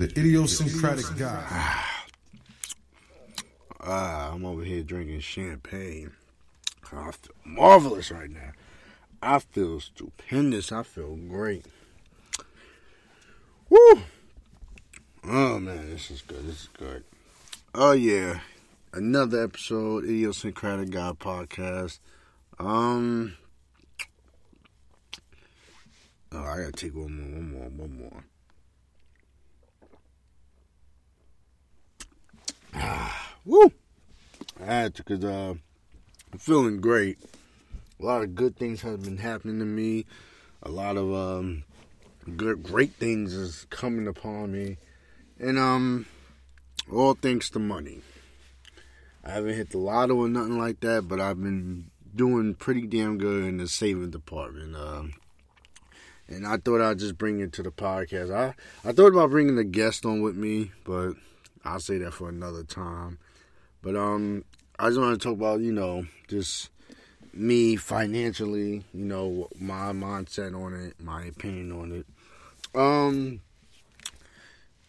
The idiosyncratic guy. Ah, I'm over here drinking champagne. I feel marvelous right now. I feel stupendous. I feel great. Woo! Oh man, this is good. This is good. Oh yeah, another episode, idiosyncratic guy podcast. Um, oh, I gotta take one more, one more, one more. woo! I had to because uh, I'm feeling great. A lot of good things have been happening to me. A lot of um, good, great things is coming upon me, and um, all thanks to money. I haven't hit the lotto or nothing like that, but I've been doing pretty damn good in the saving department. Um, and I thought I'd just bring it to the podcast. I I thought about bringing a guest on with me, but I'll say that for another time. But um, I just want to talk about you know just me financially, you know my mindset on it, my opinion on it. Um,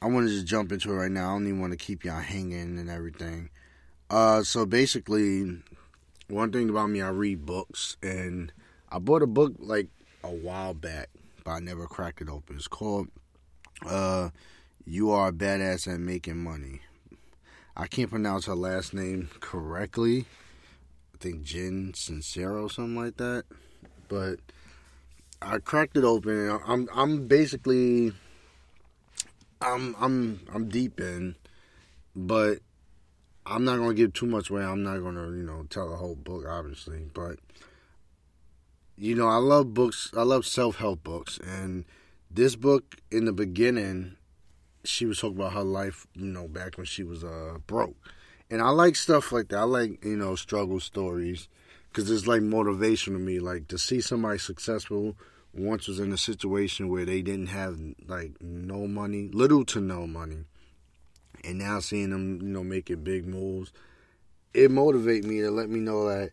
I want to just jump into it right now. I don't even want to keep y'all hanging and everything. Uh, so basically, one thing about me, I read books, and I bought a book like a while back, but I never cracked it open. It's called uh, "You Are a Badass at Making Money." I can't pronounce her last name correctly. I think Jen Sincero, something like that. But I cracked it open. I'm I'm basically I'm I'm I'm deep in, but I'm not gonna give too much away. I'm not gonna you know tell the whole book, obviously. But you know, I love books. I love self help books, and this book in the beginning, she was talking about her life. You know, back when she was uh broke, and I like stuff like that. I like you know struggle stories because it's like motivation to me. Like to see somebody successful once was in a situation where they didn't have like no money, little to no money, and now seeing them, you know, making big moves, it motivate me to let me know that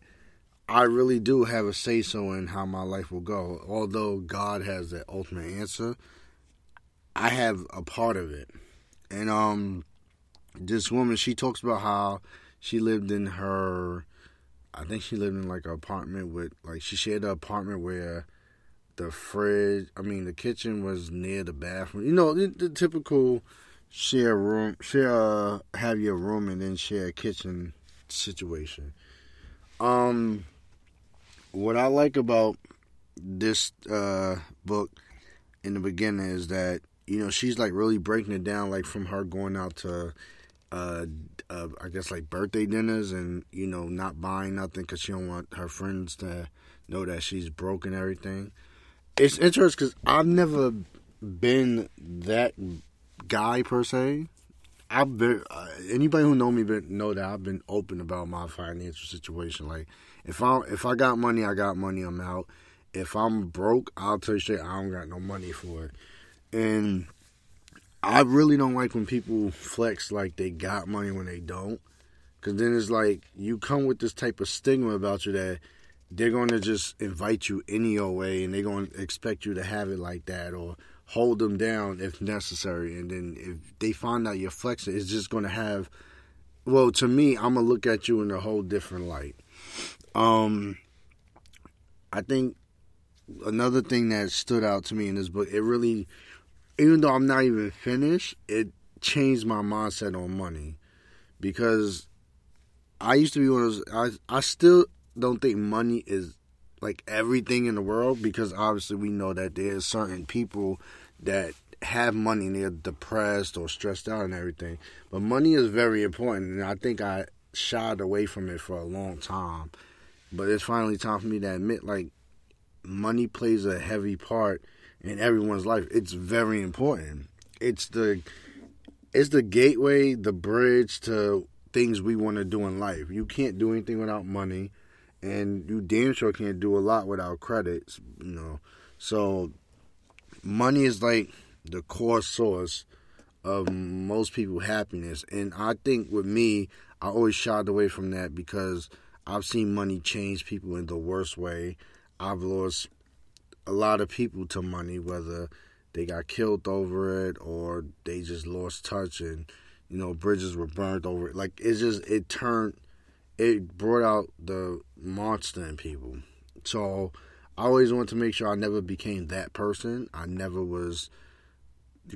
I really do have a say so in how my life will go. Although God has the ultimate answer, I have a part of it. And um this woman, she talks about how she lived in her I think she lived in like an apartment with like she shared an apartment where the fridge, I mean the kitchen was near the bathroom. You know, the, the typical share room, share uh, have your room and then share a kitchen situation. Um what I like about this uh book in the beginning is that you know she's like really breaking it down like from her going out to uh, uh I guess like birthday dinners and you know not buying nothing because she don't want her friends to know that she's broken everything. It's interesting because I've never been that guy per se. I've been uh, anybody who know me been, know that I've been open about my financial situation. Like if I if I got money, I got money. I'm out. If I'm broke, I'll tell you straight, I don't got no money for it. And I really don't like when people flex like they got money when they don't. Cause then it's like you come with this type of stigma about you that they're gonna just invite you any old way and they're gonna expect you to have it like that or hold them down if necessary. And then if they find out you're flexing, it's just gonna have well, to me, I'm gonna look at you in a whole different light. Um I think another thing that stood out to me in this book, it really even though I'm not even finished, it changed my mindset on money because I used to be one of those. I I still don't think money is like everything in the world because obviously we know that there's certain people that have money and they're depressed or stressed out and everything. But money is very important, and I think I shied away from it for a long time. But it's finally time for me to admit, like, money plays a heavy part in everyone's life. It's very important. It's the it's the gateway, the bridge to things we want to do in life. You can't do anything without money, and you damn sure can't do a lot without credits. You know, so money is like the core source of most people's happiness, and I think with me, I always shied away from that because I've seen money change people in the worst way. I've lost a lot of people to money, whether they got killed over it or they just lost touch and you know bridges were burned over it. Like it just it turned it brought out the monster in people. So I always want to make sure I never became that person. I never was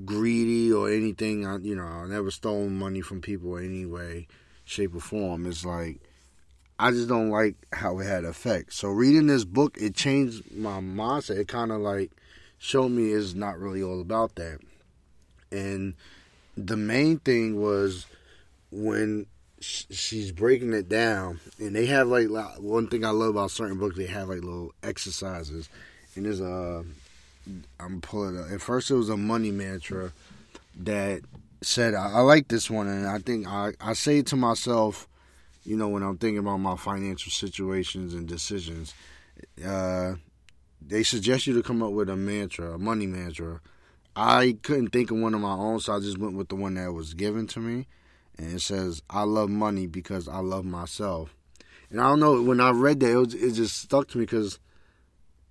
greedy or anything. I, you know, I never stole money from people in any way, shape, or form. It's like I just don't like how it had effect. So reading this book, it changed my mindset. It kind of like showed me it's not really all about that. And the main thing was when she's breaking it down, and they have like one thing I love about certain books. They have like little exercises, and there's a uh, I'm pulling it. At first, it was a money mantra that said, I, I like this one, and I think I, I say to myself, you know, when I'm thinking about my financial situations and decisions, uh, they suggest you to come up with a mantra, a money mantra. I couldn't think of one of my own, so I just went with the one that was given to me. And it says, I love money because I love myself. And I don't know, when I read that, it, was, it just stuck to me because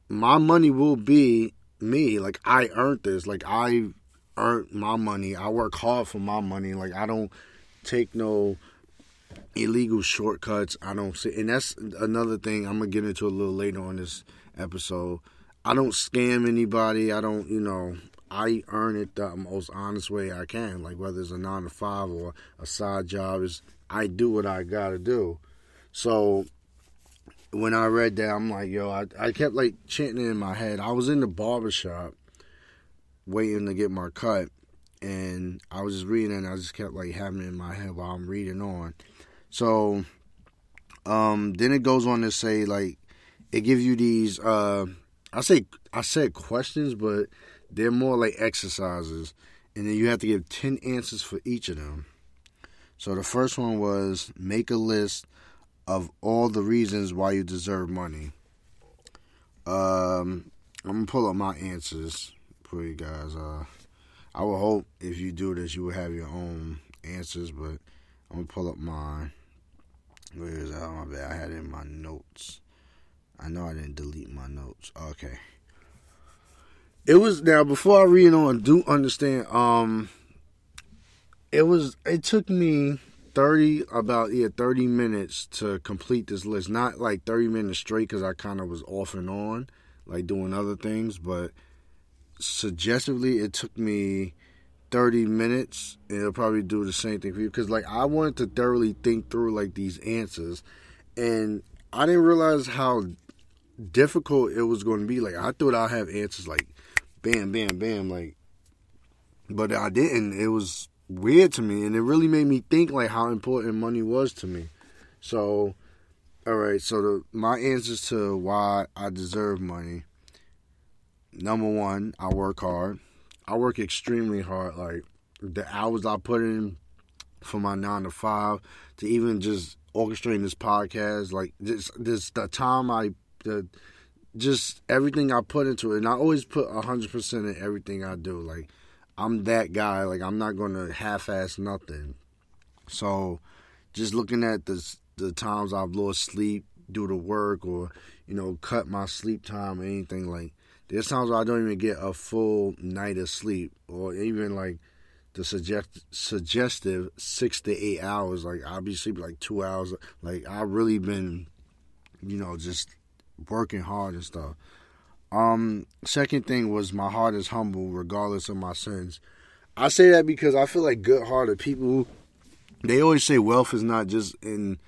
my money will be me. Like I earned this. Like I earned my money. I work hard for my money. Like I don't take no illegal shortcuts. I don't see, and that's another thing I'm gonna get into a little later on this episode. I don't scam anybody. I don't, you know, I earn it the most honest way I can. Like whether it's a nine to five or a side job, is I do what I gotta do. So when I read that, I'm like, yo, I, I kept like chanting it in my head. I was in the barbershop waiting to get my cut, and I was just reading, and I just kept like having it in my head while I'm reading on. So, um, then it goes on to say like it gives you these. Uh, I say I said questions, but they're more like exercises, and then you have to give ten answers for each of them. So the first one was make a list of all the reasons why you deserve money. Um, I'm gonna pull up my answers for you guys. Uh, I would hope if you do this, you will have your own answers, but I'm gonna pull up mine. Where is that? Oh, my bad. I had it in my notes. I know I didn't delete my notes. Okay. It was now before I read on. Do understand? Um, it was. It took me 30 about yeah 30 minutes to complete this list not like 30 minutes straight because i kind of was off and on like doing other things but suggestively it took me 30 minutes and it'll probably do the same thing for you because like i wanted to thoroughly think through like these answers and i didn't realize how difficult it was going to be like i thought i'd have answers like bam bam bam like but i didn't it was weird to me, and it really made me think like how important money was to me. So, all right. So the my answers to why I deserve money. Number one, I work hard. I work extremely hard. Like the hours I put in for my nine to five to even just orchestrating this podcast, like this, this the time I the just everything I put into it, and I always put hundred percent in everything I do. Like I'm that guy. Like I'm not gonna half-ass nothing. So, just looking at the the times I've lost sleep due to work or you know cut my sleep time or anything like. There's times I don't even get a full night of sleep or even like the suggest suggestive six to eight hours. Like I'll be sleeping like two hours. Like I've really been, you know, just working hard and stuff. Um, second thing was my heart is humble regardless of my sins. I say that because I feel like good-hearted people. They always say wealth is not just in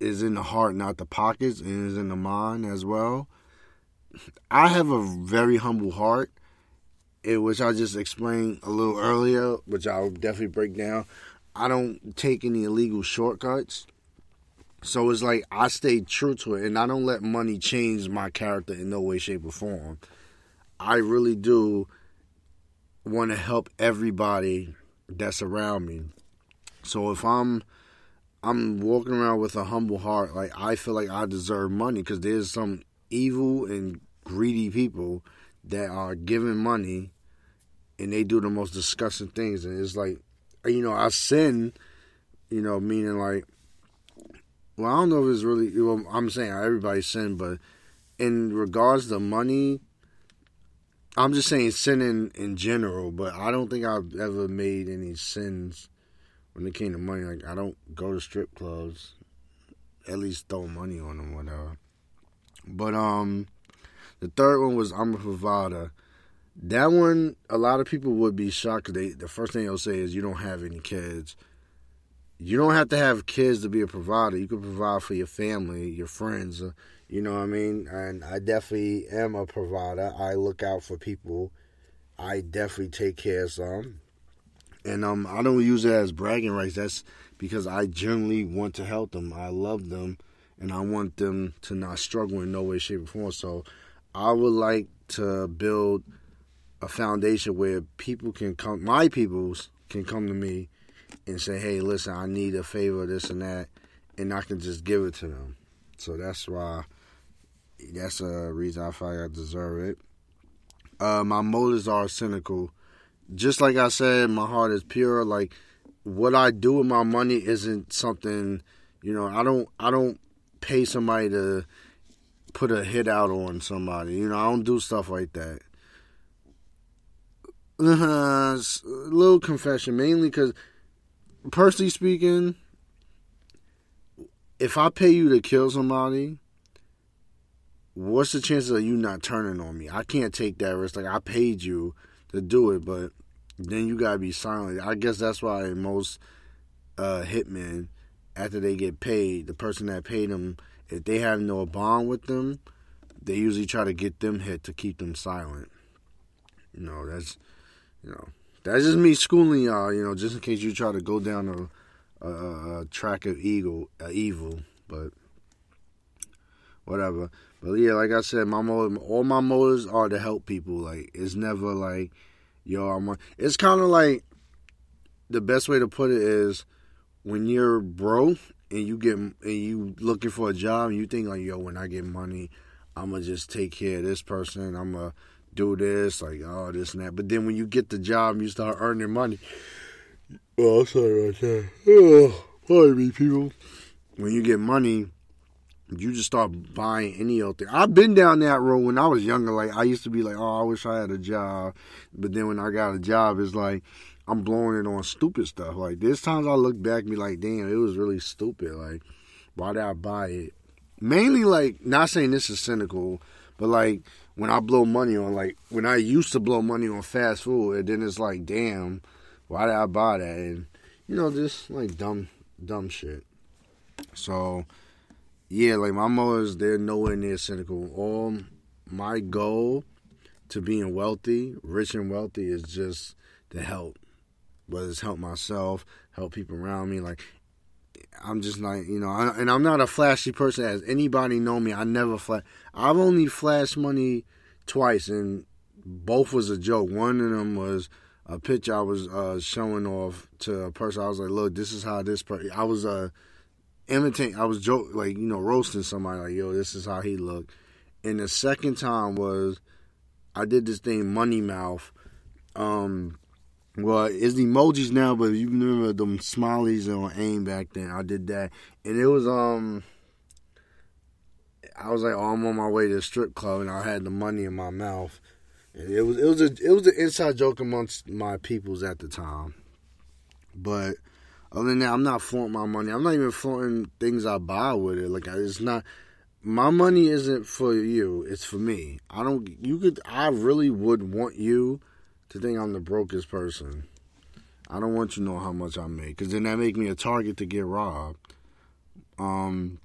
is in the heart, not the pockets, and is in the mind as well. I have a very humble heart, which I just explained a little earlier, which I'll definitely break down. I don't take any illegal shortcuts. So it's like I stay true to it and I don't let money change my character in no way, shape, or form. I really do want to help everybody that's around me. So if I'm I'm walking around with a humble heart, like I feel like I deserve money because there's some evil and greedy people that are giving money and they do the most disgusting things and it's like you know, I sin, you know, meaning like well, I don't know if it's really. Well, I'm saying everybody sin, but in regards to money, I'm just saying sinning in general, but I don't think I've ever made any sins when it came to money. Like I don't go to strip clubs, at least throw money on them, whatever. But um, the third one was I'm a provider. That one, a lot of people would be shocked. They the first thing they'll say is you don't have any kids. You don't have to have kids to be a provider. You can provide for your family, your friends. Uh, you know what I mean? And I definitely am a provider. I look out for people. I definitely take care of some. And um, I don't use it as bragging rights. That's because I generally want to help them. I love them, and I want them to not struggle in no way, shape, or form. So I would like to build a foundation where people can come, my peoples can come to me and say, "Hey, listen, I need a favor, this and that," and I can just give it to them. So that's why, that's a reason I feel like I deserve it. Uh, my motives are cynical. Just like I said, my heart is pure. Like what I do with my money isn't something, you know. I don't, I don't pay somebody to put a hit out on somebody. You know, I don't do stuff like that. Uh, little confession, mainly because, personally speaking, if I pay you to kill somebody, what's the chances of you not turning on me? I can't take that risk. Like I paid you to do it, but then you gotta be silent. I guess that's why most uh, hitmen, after they get paid, the person that paid them, if they have no bond with them, they usually try to get them hit to keep them silent. You know, that's you know, that's just me schooling y'all. You know, just in case you try to go down a, a, a track of evil, uh, evil. But whatever. But yeah, like I said, my all my motives are to help people. Like it's never like, yo, I'm. It's kind of like the best way to put it is when you're broke and you get and you looking for a job and you think like, yo, when I get money, I'm gonna just take care of this person. I'm gonna do this, like oh this and that. But then when you get the job you start earning money, oh sorry right there. Oh, pardon me, people. When you get money, you just start buying any old thing. I've been down that road when I was younger. Like I used to be like, oh, I wish I had a job. But then when I got a job, it's like I'm blowing it on stupid stuff. Like there's times I look back and be like, damn, it was really stupid. Like why did I buy it? Mainly like not saying this is cynical, but like when I blow money on like when I used to blow money on fast food, and then it's like, damn, why did I buy that? And you know, just like dumb, dumb shit. So yeah, like my mother's they're nowhere near cynical. All my goal to being wealthy, rich and wealthy, is just to help. Whether it's help myself, help people around me. Like I'm just like you know, I, and I'm not a flashy person. As anybody know me, I never flash. I've only flashed money twice, and both was a joke. One of them was a picture I was uh, showing off to a person. I was like, "Look, this is how this." person. I was uh, imitating. I was joke like you know roasting somebody like, "Yo, this is how he looked." And the second time was I did this thing, Money Mouth. Um, well, it's emojis now, but you remember them smileys on AIM back then. I did that, and it was um. I was like, oh, I'm on my way to the strip club, and I had the money in my mouth. And it was it was a it was an inside joke amongst my peoples at the time. But other than that, I'm not flaunting my money. I'm not even flaunting things I buy with it. Like it's not. My money isn't for you. It's for me. I don't. You could. I really would want you to think I'm the brokest person. I don't want you to know how much I make, because then that make me a target to get robbed. Um,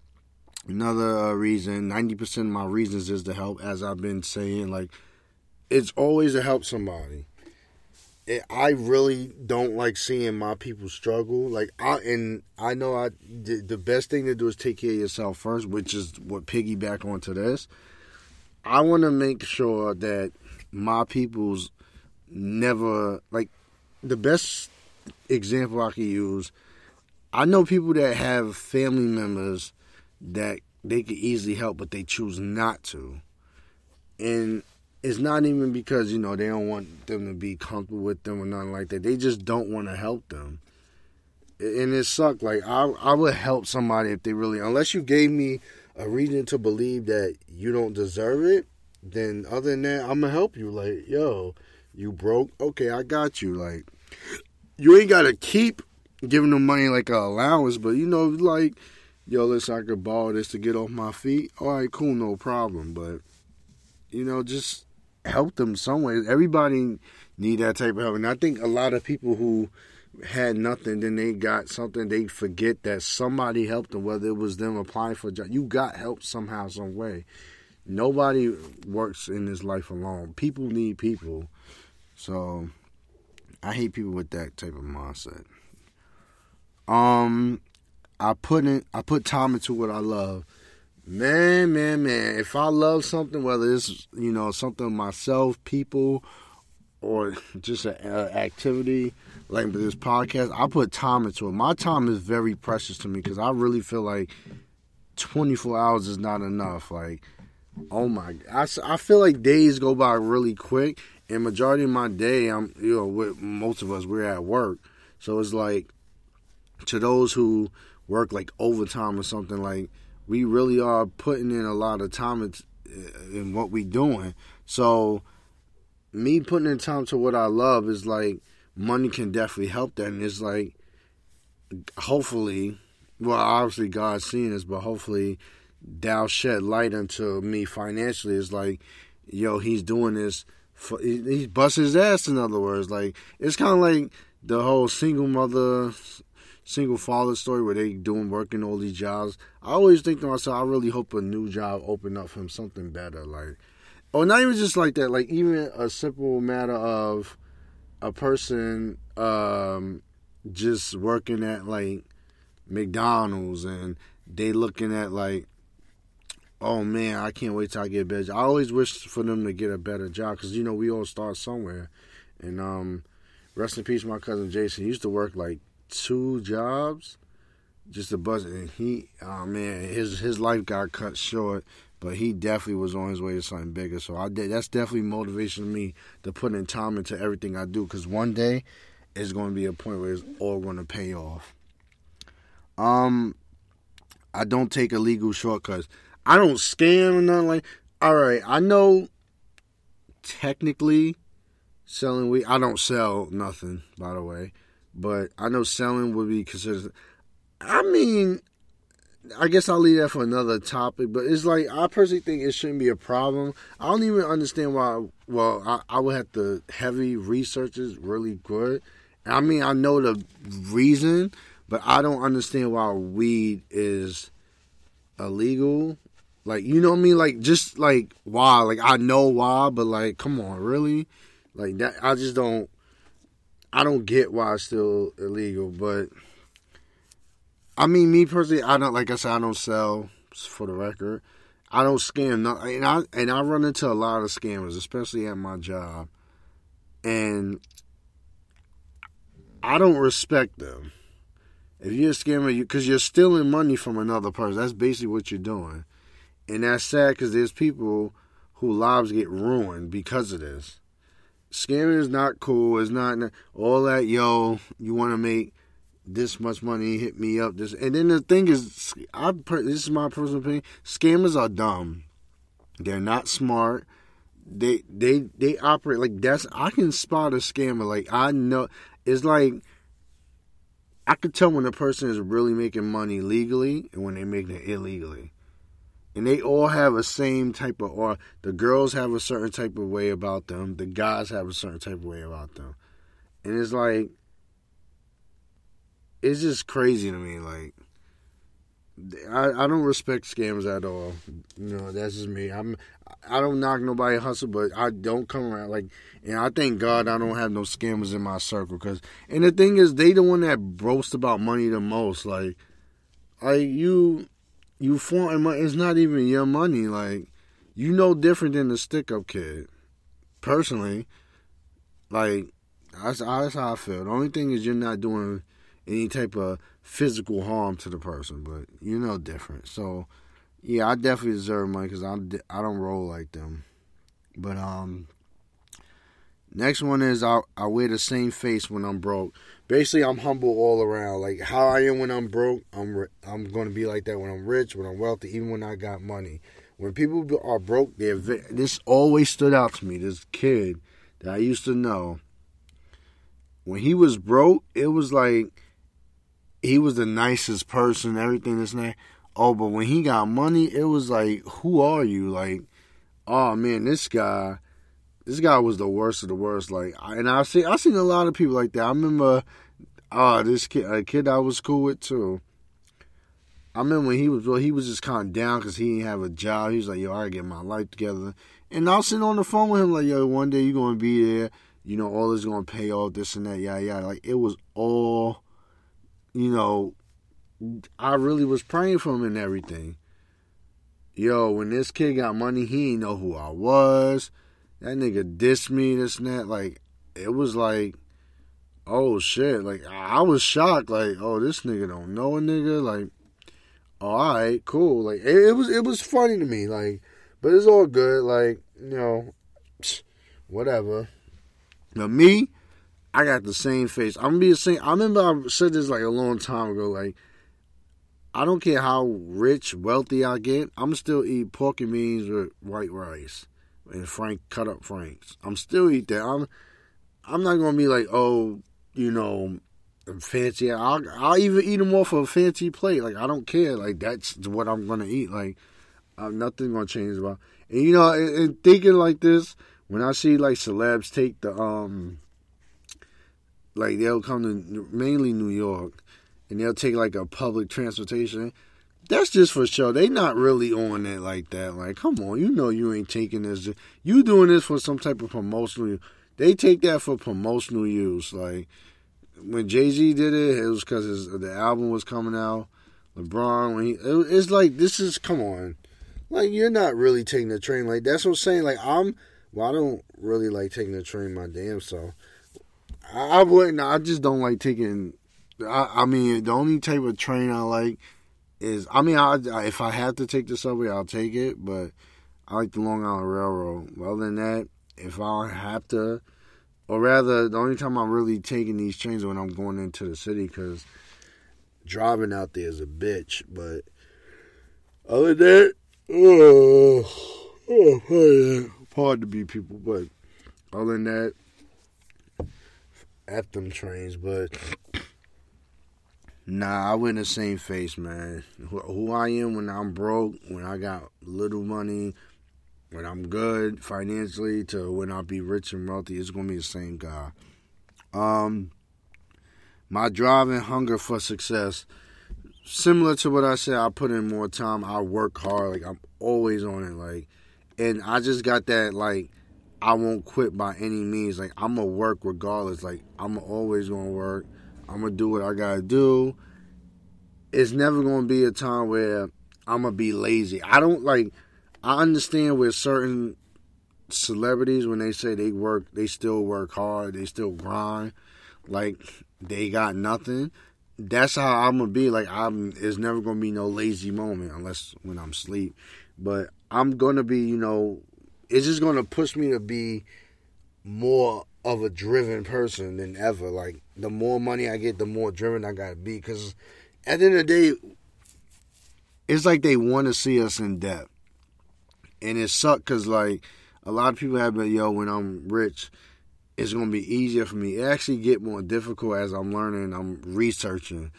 another uh, reason, ninety percent of my reasons is to help, as I've been saying. Like, it's always to help somebody. It, I really don't like seeing my people struggle. Like, I and I know I the, the best thing to do is take care of yourself first, which is what piggyback onto this. I want to make sure that my people's never like the best example I can use. I know people that have family members that they could easily help, but they choose not to, and it's not even because you know they don't want them to be comfortable with them or nothing like that. They just don't want to help them, and it sucked. Like I, I would help somebody if they really, unless you gave me a reason to believe that you don't deserve it. then other than that, I'm gonna help you. Like, yo, you broke? Okay, I got you. Like, you ain't gotta keep giving them money like a allowance, but you know, like, yo, listen, I could borrow this to get off my feet. All right, cool, no problem. But you know, just help them some way. Everybody need that type of help, and I think a lot of people who had nothing, then they got something. They forget that somebody helped them, whether it was them applying for a job. You got help somehow, some way. Nobody works in this life alone. People need people. So I hate people with that type of mindset. Um, I put in, I put time into what I love. Man, man, man. If I love something, whether it's you know something myself, people, or just an activity like this podcast, I put time into it. My time is very precious to me because I really feel like 24 hours is not enough. Like, oh my, I, I feel like days go by really quick, and majority of my day, I'm you know, with most of us, we're at work, so it's like to those who work like overtime or something like we really are putting in a lot of time in, what we doing. So me putting in time to what I love is like money can definitely help that, and it's like hopefully, well, obviously God's seeing this, but hopefully thou shed light into me financially. It's like, yo, he's doing this. He's busting his ass. In other words, like it's kind of like the whole single mother, single father story where they doing working all these jobs. I always think to myself, I really hope a new job open up for him something better, like, or not even just like that, like even a simple matter of a person um, just working at like McDonald's and they looking at like, oh man, I can't wait till I get better. I always wish for them to get a better job because you know we all start somewhere. And um, rest in peace, my cousin Jason. He used to work like two jobs, just a buzz. And he, oh man, his his life got cut short but he definitely was on his way to something bigger. So I did. That's definitely motivation to me to put in time into everything I do because one day it's going to be a point where it's all going to pay off. Um, I don't take illegal shortcuts. I don't scam or nothing like. All right, I know. Technically, selling weed. I don't sell nothing, by the way, but I know selling would be considered. I mean, I guess I'll leave that for another topic, but it's like I personally think it shouldn't be a problem. I don't even understand why. Well, I, I would have to heavy research is really good. I mean, I know the reason, but I don't understand why weed is illegal. Like, you know what I mean? Like, just like why? Like, I know why, but like, come on, really? Like that? I just don't. I don't get why it's still illegal, but I mean, me personally, I don't like I said, I don't sell for the record. I don't scam, and I and I run into a lot of scammers, especially at my job, and I don't respect them. If you're a scammer, because you, are stealing money from another person, that's basically what you're doing, and that's sad because there's people whose lives get ruined because of this. Scamming is not cool. It's not all that. Yo, you want to make this much money, hit me up. This and then the thing is, I this is my personal opinion. Scammers are dumb. They're not smart. They they they operate like that's. I can spot a scammer. Like I know it's like I could tell when a person is really making money legally and when they're making it illegally. And they all have a same type of, or the girls have a certain type of way about them, the guys have a certain type of way about them. And it's like, it's just crazy to me. Like, I, I don't respect scams at all. You know, that's just me. I'm I don't knock nobody hustle, but I don't come around like. And I thank God I don't have no scammers in my circle. Cause and the thing is, they the one that boast about money the most. Like, like you, you flaunting money. It's not even your money. Like, you know different than the stick up kid. Personally, like that's, that's how I feel. The only thing is you're not doing any type of physical harm to the person, but you know different. So yeah, I definitely deserve money because I I don't roll like them. But um, next one is I I wear the same face when I'm broke. Basically, I'm humble all around. Like how I am when I'm broke, I'm I'm going to be like that when I'm rich, when I'm wealthy, even when I got money. when people are broke, they're this always stood out to me. This kid that I used to know, when he was broke, it was like he was the nicest person, everything this and. Oh, but when he got money, it was like, who are you? Like, oh man, this guy, this guy was the worst of the worst. Like, and I see, I seen a lot of people like that. I remember, uh, this kid, a kid I was cool with too. I remember when he was, well, he was just kind of down because he didn't have a job. He was like, yo, I gotta get my life together. And I was sitting on the phone with him like, yo, one day you're gonna be there. You know, all is gonna pay off this and that, yeah, yada. Like it was all, you know, I really was praying for him and everything. Yo, when this kid got money, he didn't know who I was. That nigga dissed me, this and that. Like, it was like, oh shit. Like, I was shocked. Like, oh, this nigga don't know a nigga. Like, oh, all right, cool. Like, it, it was it was funny to me. Like, but it's all good. Like, you know, whatever. Now me, I got the same face. I'm gonna be the same. I remember I said this like a long time ago. Like, I don't care how rich, wealthy I get, I'm still eat pork and beans with white rice and frank cut up franks. I'm still eat that. I'm I'm not gonna be like, oh, you know, fancy. I'll I'll even eat them off of a fancy plate. Like I don't care. Like that's what I'm gonna eat. Like uh, nothing gonna change about. And you know, and, and thinking like this, when I see like celebs take the um, like they'll come to mainly New York and they'll take like a public transportation. That's just for show. They not really on it like that. Like, come on, you know you ain't taking this. You doing this for some type of promotional. They take that for promotional use. Like when Jay Z did it, it was because the album was coming out. LeBron, when he, it, it's like this is come on, like you're not really taking the train. Like that's what I'm saying. Like I'm, well, I don't really like taking the train my damn self. I, I wouldn't. I just don't like taking I, I mean, the only type of train I like is, I mean, I, if I have to take the subway, I'll take it, but I like the Long Island Railroad. Other than that, if I have to, or rather, the only time I'm really taking these trains when I'm going into the city, because driving out there is a bitch. But other than that, oh, oh, hard to be people. But other than that, at them trains. But Nah, I wouldn't the same face, man. Who, who, I am when I'm broke, when I got little money, when I'm good financially, to when I'll be rich and wealthy, it's gonna be the same guy. Um, my drive and hunger for success, similar to what I said, I put in more time. I work hard, like I'm always on it, like, and I just got that, like, I won't quit by any means. Like I'm gonna work regardless. Like I'm always gonna work. I'm gonna do what I gotta do. It's never gonna be a time where I'm gonna be lazy. I don't like. I understand with certain celebrities when they say they work, they still work hard, they still grind, like they got nothing. That's how I'm gonna be. Like I'm. It's never gonna be no lazy moment unless when I'm asleep. But I'm gonna be. You know, it's just gonna push me to be more of a driven person than ever. Like the more money I get, the more driven I gotta be. Because at the end of the day, it's like they want to see us in debt, and it sucks because like a lot of people have been, yo, when I'm rich, it's gonna be easier for me. It actually get more difficult as I'm learning. I'm researching.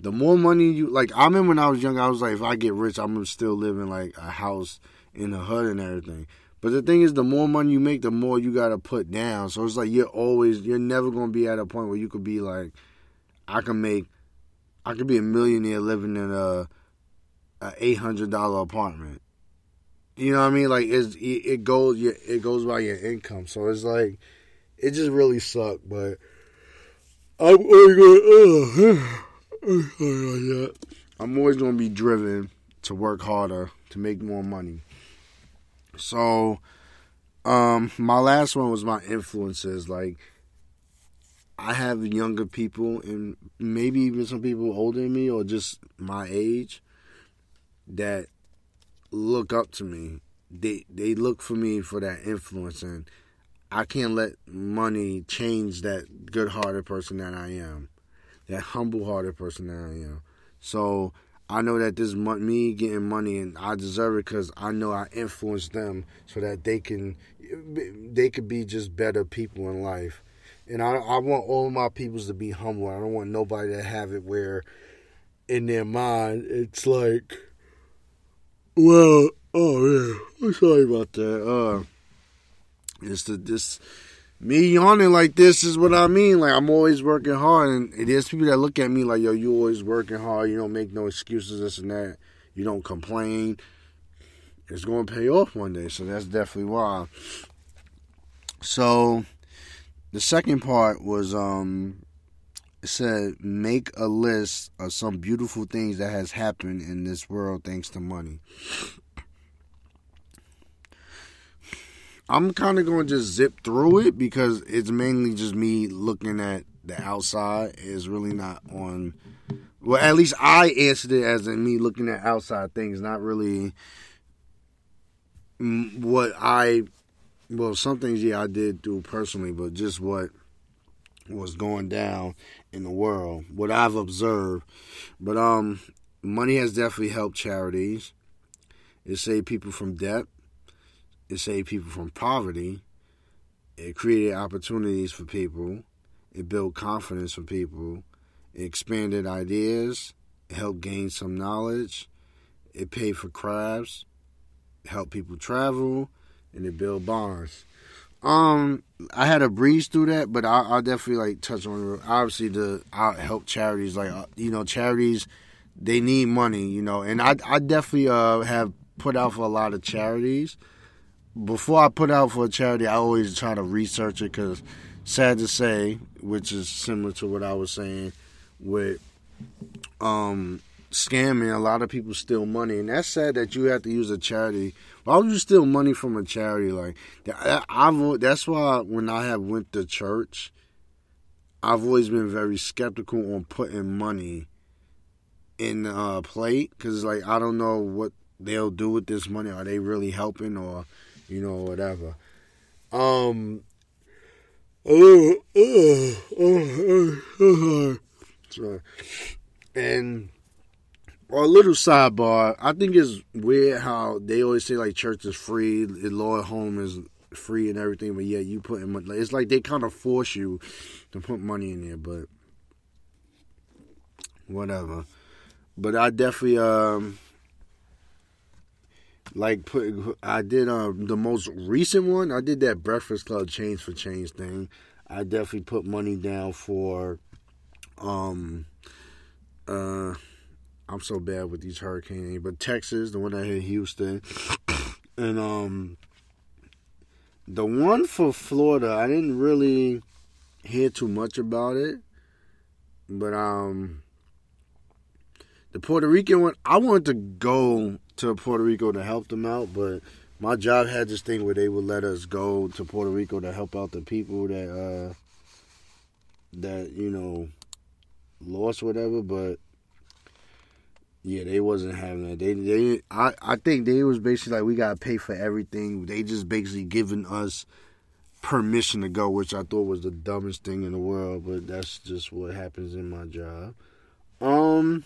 The more money you like, I remember when I was young, I was like, if I get rich, I'm still live in like a house in the hood and everything. But the thing is, the more money you make, the more you got to put down. So it's like you're always, you're never to be at a point where you could be like, I can make, I could be a millionaire living in a, a eight hundred dollar apartment. You know what I mean? Like it's, it goes, it goes by your income. So it's like, it just really sucked. But I'm always going, uh, I'm always to be driven to work harder to make more money. So, um, my last one was my influences. Like, I have younger people and maybe even some people older than me or just my age that look up to me. They they look for me for that influence and I can't let money change that good hearted person that I am. That humble hearted person that I am. So I know that this mon- me getting money and I deserve it because I know I influence them so that they can they could be just better people in life. And I I want all my peoples to be humble. I don't want nobody to have it where in their mind it's like well oh yeah I'm sorry about that. Uh it's the this me yawning like this is what I mean. Like I'm always working hard, and there's people that look at me like, "Yo, you always working hard. You don't make no excuses, this and that. You don't complain. It's going to pay off one day." So that's definitely why. So the second part was um it said make a list of some beautiful things that has happened in this world thanks to money. I'm kind of going to just zip through it because it's mainly just me looking at the outside. It's really not on. Well, at least I answered it as in me looking at outside things, not really what I. Well, some things, yeah, I did do personally, but just what was going down in the world, what I've observed. But um, money has definitely helped charities. It saved people from debt it saved people from poverty. It created opportunities for people. It built confidence for people. It expanded ideas. It helped gain some knowledge. It paid for crafts. It helped people travel, and it built bonds. Um, I had a breeze through that, but I, will definitely like touch on obviously the I help charities like uh, you know charities they need money you know, and I I definitely uh have put out for a lot of charities before I put out for a charity, I always try to research it because, sad to say, which is similar to what I was saying with um, scamming, a lot of people steal money, and that's sad that you have to use a charity. Why would you steal money from a charity? Like I've that's why when I have went to church, I've always been very skeptical on putting money in a plate because like I don't know what they'll do with this money. Are they really helping or you know, whatever. Um, uh, uh, uh, and a little sidebar, I think it's weird how they always say like church is free, the Lord home is free and everything, but yeah, you put in money. It's like they kind of force you to put money in there, but whatever. But I definitely um like put I did um the most recent one. I did that Breakfast Club Change for Change thing. I definitely put money down for um uh I'm so bad with these hurricanes, but Texas, the one that hit Houston, and um the one for Florida, I didn't really hear too much about it, but um the Puerto Rican one, I wanted to go to Puerto Rico to help them out, but my job had this thing where they would let us go to Puerto Rico to help out the people that uh that you know lost whatever, but yeah, they wasn't having that. They they I I think they was basically like we gotta pay for everything. They just basically giving us permission to go, which I thought was the dumbest thing in the world, but that's just what happens in my job. Um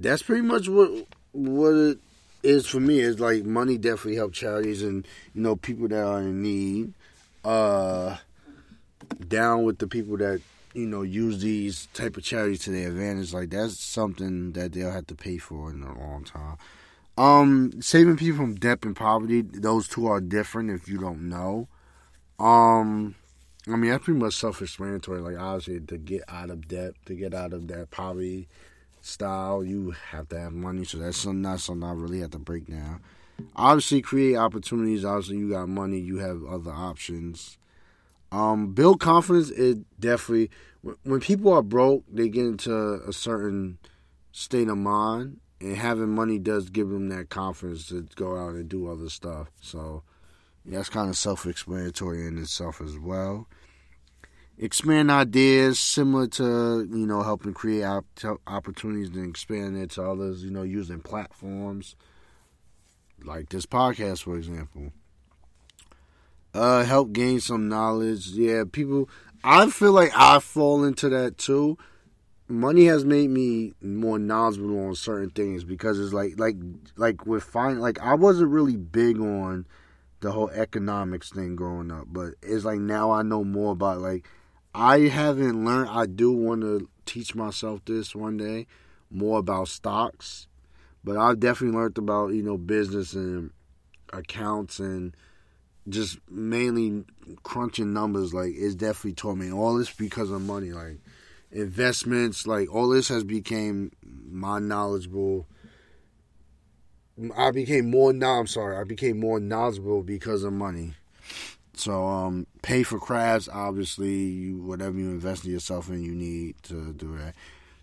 that's pretty much what what it is for me. Is like money definitely help charities and you know people that are in need. Uh, down with the people that you know use these type of charities to their advantage. Like that's something that they'll have to pay for in a long time. Um, saving people from debt and poverty. Those two are different. If you don't know, um, I mean that's pretty much self-explanatory. Like obviously to get out of debt, to get out of that poverty style, you have to have money. So that's not something I really have to break down. Obviously, create opportunities. Obviously, you got money. You have other options. Um, build confidence. It definitely when people are broke, they get into a certain state of mind, and having money does give them that confidence to go out and do other stuff. So that's kind of self-explanatory in itself as well expand ideas similar to you know helping create op- opportunities and expand it to others you know using platforms. Like this podcast for example. Uh help gain some knowledge. Yeah people i feel like i fall into that too. Money has made me more knowledgeable on certain things because it's like like like with fine like I wasn't really big on the whole economics thing growing up, but it's like now I know more about like I haven't learned. I do want to teach myself this one day more about stocks, but I've definitely learned about you know business and accounts and just mainly crunching numbers. Like it's definitely taught me all this because of money. Like investments, like all this has became my knowledgeable. I became more now. I'm sorry. I became more knowledgeable because of money. So um, pay for crafts. Obviously, you, whatever you invest in yourself in, you need to do that.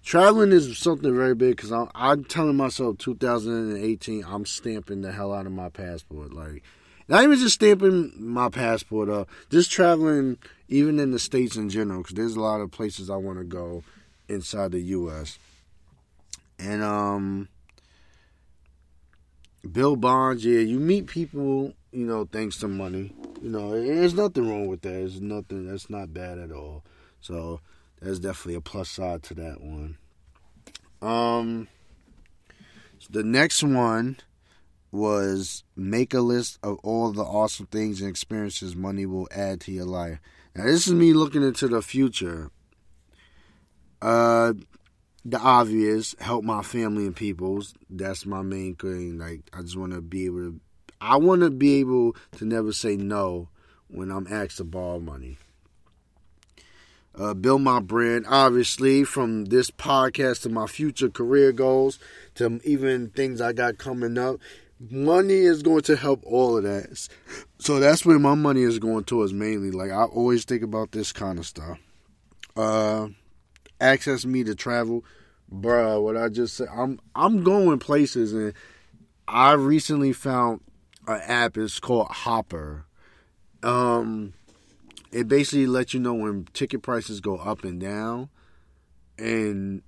Traveling is something very big because I'm, I'm telling myself 2018, I'm stamping the hell out of my passport. Like, not even just stamping my passport up, just traveling even in the states in general, because there's a lot of places I want to go inside the U.S. And um, Bill Bonds, yeah, you meet people, you know, thanks to money. You know, there's nothing wrong with that. There's nothing that's not bad at all. So that's definitely a plus side to that one. Um, the next one was make a list of all the awesome things and experiences money will add to your life. Now, this is me looking into the future. Uh, the obvious, help my family and peoples. That's my main thing. Like, I just want to be able to, I want to be able to never say no when I'm asked to borrow money. Uh, build my brand, obviously, from this podcast to my future career goals to even things I got coming up money is going to help all of that. So that's where my money is going towards mainly. Like I always think about this kind of stuff. Uh, access me to travel, bruh. What I just said, I'm I'm going places, and I recently found an app. It's called Hopper. Um, it basically lets you know when ticket prices go up and down, and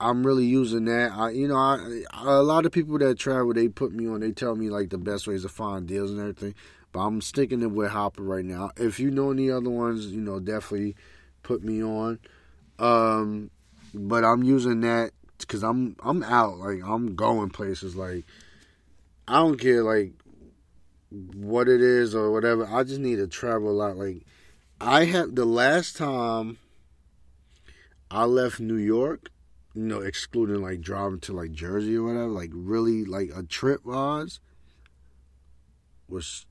I'm really using that. I, you know, I, a lot of people that travel, they put me on. They tell me like the best ways to find deals and everything. But I'm sticking it with Hopper right now. If you know any other ones, you know, definitely put me on. Um, but I'm using that because I'm I'm out. Like I'm going places. Like I don't care like what it is or whatever. I just need to travel a lot. Like I have the last time I left New York you know, excluding like driving to like Jersey or whatever, like really like a trip was was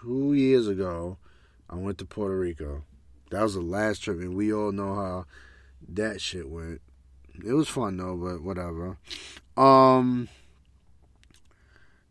two years ago. I went to Puerto Rico. That was the last trip, and we all know how that shit went. It was fun though, but whatever. Um,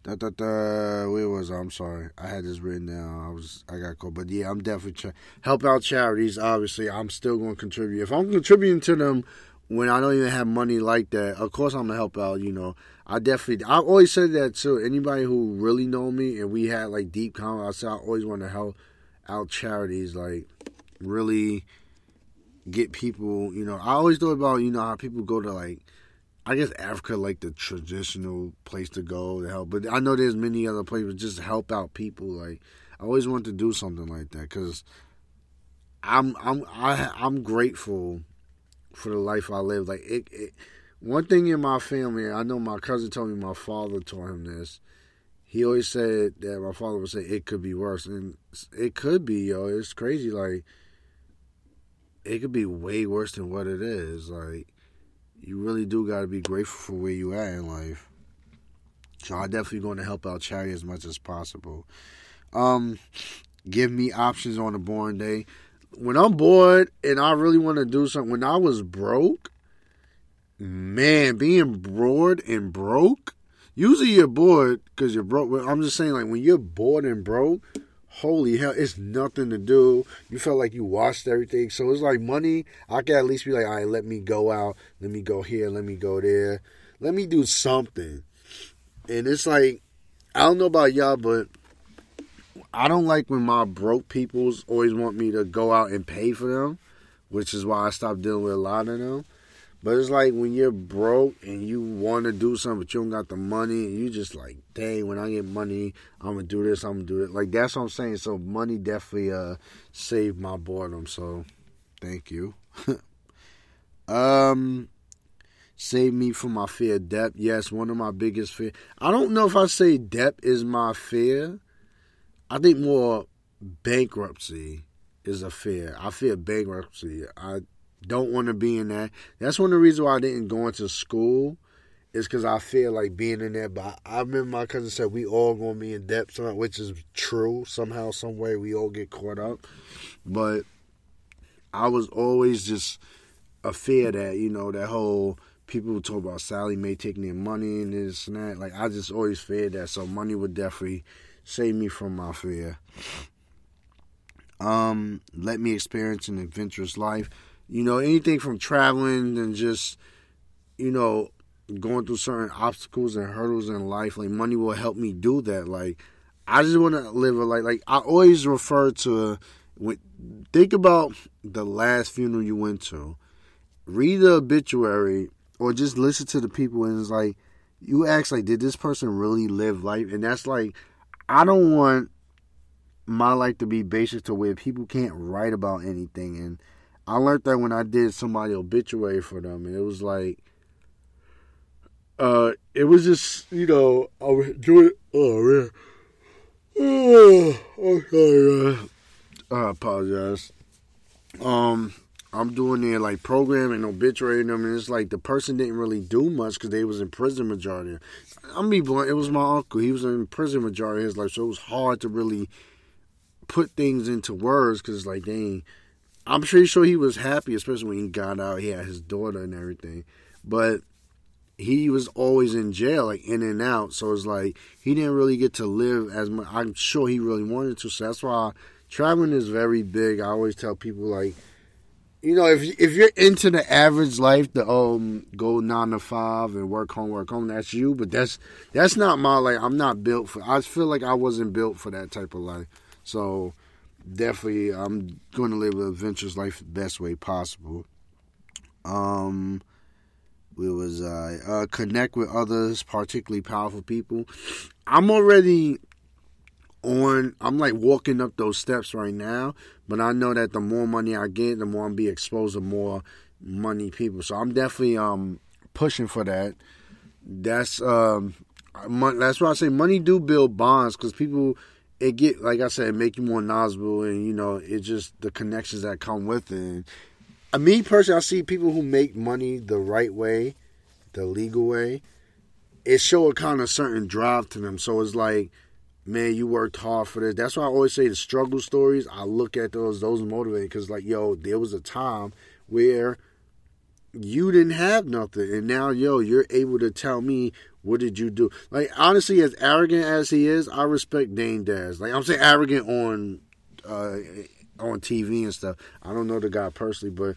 Da, da, da, where was I? I'm sorry. I had this written down. I was I got caught. But yeah, I'm definitely trying help out charities. Obviously, I'm still going to contribute. If I'm contributing to them when I don't even have money like that, of course I'm gonna help out. You know, I definitely. I always said that too. Anybody who really know me and we had like deep conversations, I always want to help out charities. Like really get people. You know, I always thought about you know how people go to like I guess Africa like the traditional place to go to help, but I know there's many other places just help out people. Like I always want to do something like that because I'm I'm I, I'm grateful for the life I live. Like it, it, one thing in my family, I know my cousin told me my father told him this. He always said that my father would say it could be worse, and it could be, yo. It's crazy. Like it could be way worse than what it is. Like you really do got to be grateful for where you at in life. So I'm definitely going to help out charity as much as possible. Um, give me options on a boring day. When I'm bored and I really want to do something, when I was broke, man, being bored and broke. Usually you're bored because you're broke. I'm just saying, like when you're bored and broke, holy hell, it's nothing to do. You felt like you watched everything. So it's like money. I can at least be like, all right, let me go out. Let me go here. Let me go there. Let me do something. And it's like, I don't know about y'all, but I don't like when my broke peoples always want me to go out and pay for them, which is why I stopped dealing with a lot of them. But it's like when you're broke and you want to do something, but you don't got the money, and you just like, dang, when I get money, I'm gonna do this, I'm gonna do it. Like that's what I'm saying. So money definitely uh saved my boredom. So thank you. um, save me from my fear of debt. Yes, one of my biggest fear. I don't know if I say debt is my fear. I think more bankruptcy is a fear. I fear bankruptcy. I don't want to be in that. That's one of the reasons why I didn't go into school. Is because I feel like being in there. But I remember my cousin said we all gonna be in debt, which is true. Somehow, some way, we all get caught up. But I was always just a fear that you know that whole people talk about Sallie Mae taking their money and this and that. Like I just always feared that. So money would definitely save me from my fear. Um, let me experience an adventurous life. You know, anything from traveling and just, you know, going through certain obstacles and hurdles in life. Like money will help me do that. Like I just want to live a life. Like I always refer to when think about the last funeral you went to. Read the obituary or just listen to the people and it's like you ask like did this person really live life and that's like I don't want my life to be basic to where people can't write about anything. And I learned that when I did somebody obituary for them, and it was like, uh, it was just you know I was doing. Oh man, oh, sorry. I apologize. Um, I'm doing their like program and obituary them, and it's like the person didn't really do much because they was in prison majority. I'm be blunt, it was my uncle. He was in prison majority of his life, so it was hard to really put things into words because it's like dang, I'm pretty sure he was happy, especially when he got out. He had his daughter and everything, but he was always in jail, like in and out. So it's like he didn't really get to live as much. I'm sure he really wanted to. So that's why traveling is very big. I always tell people like you know, if if you're into the average life, the um go nine to five and work home, work home, that's you. But that's that's not my life. I'm not built for. I feel like I wasn't built for that type of life. So definitely, I'm going to live an adventurous life the best way possible. Um, we was uh, uh connect with others, particularly powerful people. I'm already on I'm like walking up those steps right now, but I know that the more money I get, the more I'm be exposed to more money people. So I'm definitely um pushing for that. That's um that's why I say money do build bonds because people it get like I said make you more knowledgeable and you know it just the connections that come with it. And, uh, me personally, I see people who make money the right way, the legal way. It show a kind of certain drive to them. So it's like man, you worked hard for this. That's why I always say the struggle stories. I look at those; those motivate because, like, yo, there was a time where you didn't have nothing, and now, yo, you're able to tell me what did you do. Like, honestly, as arrogant as he is, I respect Dame Dash. Like, I'm saying arrogant on uh, on TV and stuff. I don't know the guy personally, but.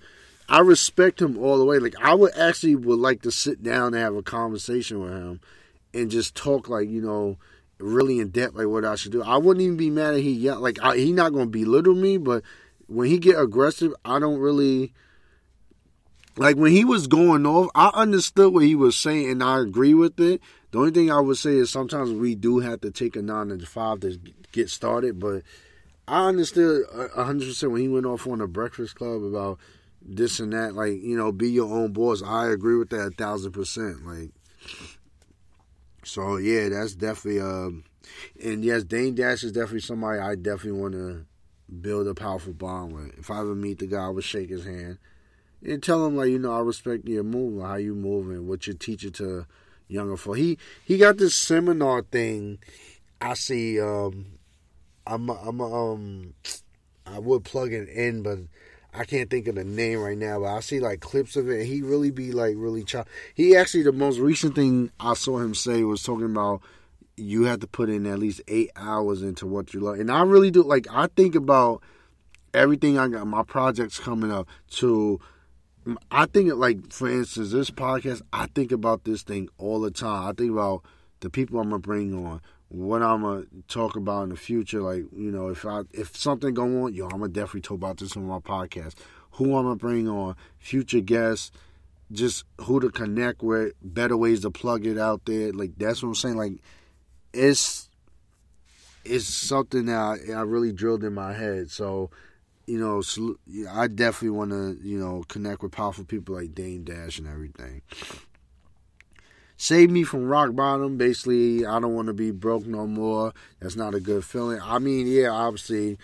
I respect him all the way. Like I would actually would like to sit down and have a conversation with him and just talk like, you know, really in depth like what I should do. I wouldn't even be mad at he yell like I, he not gonna belittle me, but when he get aggressive, I don't really like when he was going off. I understood what he was saying and I agree with it. The only thing I would say is sometimes we do have to take a nine and five to get started, but I understood hundred percent when he went off on the Breakfast Club about this and that. Like you know, be your own boss. I agree with that a thousand percent. Like so yeah, that's definitely um, and yes, Dame Dash is definitely somebody I definitely want to build a powerful bond with. If I ever meet the guy, I would shake his hand and tell him like, you know, I respect your move, how you move, and what you're teaching to younger folk. He he got this seminar thing. I see. Um, I'm I'm um, I would plug it in, but I can't think of the name right now, but I see like clips of it. And he really be like really chop. He actually the most recent thing I saw him say was talking about you have to put in at least eight hours into what you love, and I really do. Like I think about everything I got, my projects coming up. To I think like for instance, this podcast. I think about this thing all the time. I think about the people I'm gonna bring on what I'm gonna talk about in the future. Like, you know, if I if something go on, yo, I'm gonna definitely talk about this on my podcast. Who I'm gonna bring on, future guests, just who to connect with, better ways to plug it out there. Like that's what I'm saying. Like it's it's something that I, I really drilled in my head. So you know, I definitely want to, you know, connect with powerful people like Dame Dash and everything. Save me from rock bottom. Basically, I don't want to be broke no more. That's not a good feeling. I mean, yeah, obviously,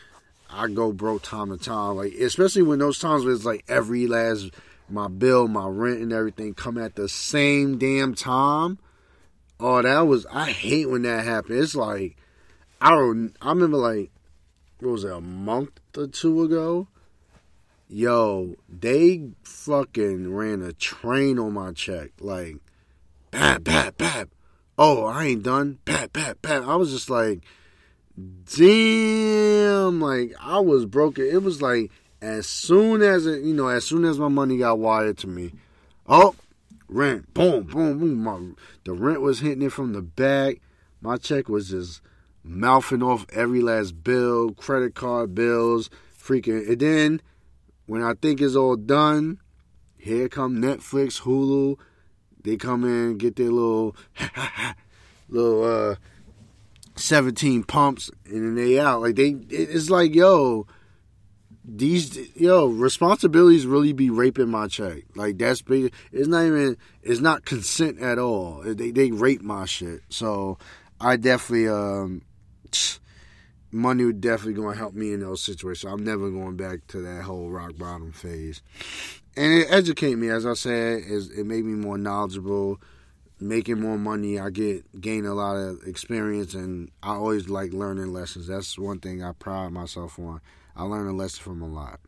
I go broke time to time. Like, especially when those times where it's like every last my bill, my rent, and everything come at the same damn time. Oh, that was I hate when that happened. It's like I don't. I remember like what was it a month or two ago? Yo, they fucking ran a train on my check. Like, pat, pat, pat. Oh, I ain't done. Pat, pat, pat. I was just like, damn. Like, I was broken. It was like, as soon as it, you know, as soon as my money got wired to me, oh, rent, boom, boom, boom. My, the rent was hitting it from the back. My check was just mouthing off every last bill, credit card bills, freaking. And then when I think it's all done, here come Netflix, Hulu. They come in, get their little little uh 17 pumps and then they out. Like they it's like, yo, these yo, responsibilities really be raping my check. Like that's big it's not even it's not consent at all. They they rape my shit. So I definitely um money would definitely going to help me in those situations. I'm never going back to that whole rock bottom phase. And it educate me, as I said, it made me more knowledgeable, making more money. I get gain a lot of experience, and I always like learning lessons. That's one thing I pride myself on. I learn a lesson from a lot.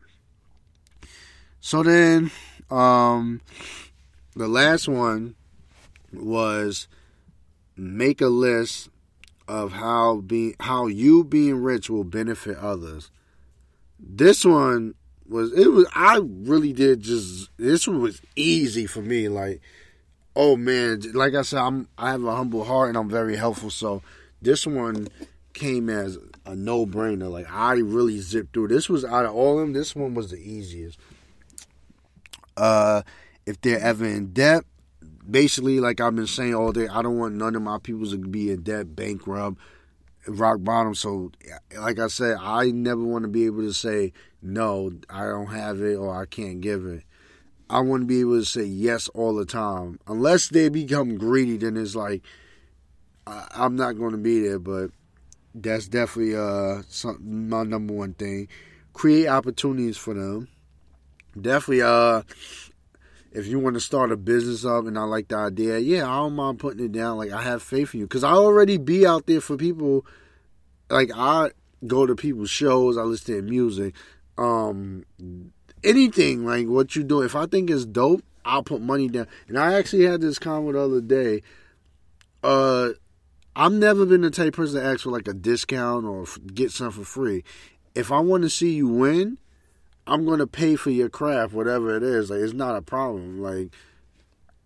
So then, um, the last one was make a list of how being how you being rich will benefit others. This one was it was I really did just this one was easy for me like oh man like I said I'm I have a humble heart and I'm very helpful. So this one came as a no brainer like I really zipped through. This was out of all of them this one was the easiest. Uh if they're ever in debt basically, like I've been saying all day, I don't want none of my people to be in debt, bankrupt, rock bottom. So, like I said, I never want to be able to say no, I don't have it or I can't give it. I want to be able to say yes all the time. Unless they become greedy, then it's like I'm not going to be there. But that's definitely uh my number one thing. Create opportunities for them. Definitely uh if you want to start a business up and I like the idea, yeah, I don't mind putting it down. Like I have faith in you because I already be out there for people. Like I go to people's shows, I listen to music, um, anything like what you do. If I think it's dope, I'll put money down. And I actually had this comment the other day. Uh, I've never been the type person to ask for like a discount or get something for free. If I want to see you win, I'm gonna pay for your craft, whatever it is. Like it's not a problem. Like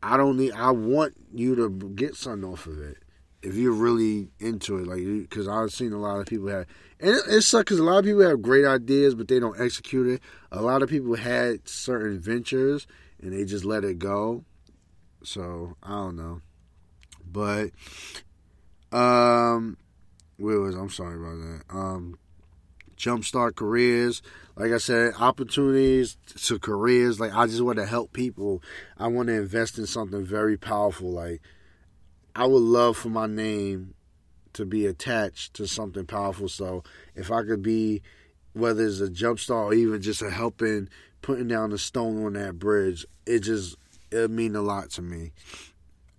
I don't need. I want you to get something off of it if you're really into it. Like because I've seen a lot of people have, and it, it sucks because a lot of people have great ideas, but they don't execute it. A lot of people had certain ventures and they just let it go. So I don't know, but um, where was I'm sorry about that. Um, jumpstart careers. Like I said, opportunities to careers. Like I just want to help people. I want to invest in something very powerful. Like I would love for my name to be attached to something powerful. So if I could be, whether it's a jumpstart or even just a helping putting down the stone on that bridge, it just it mean a lot to me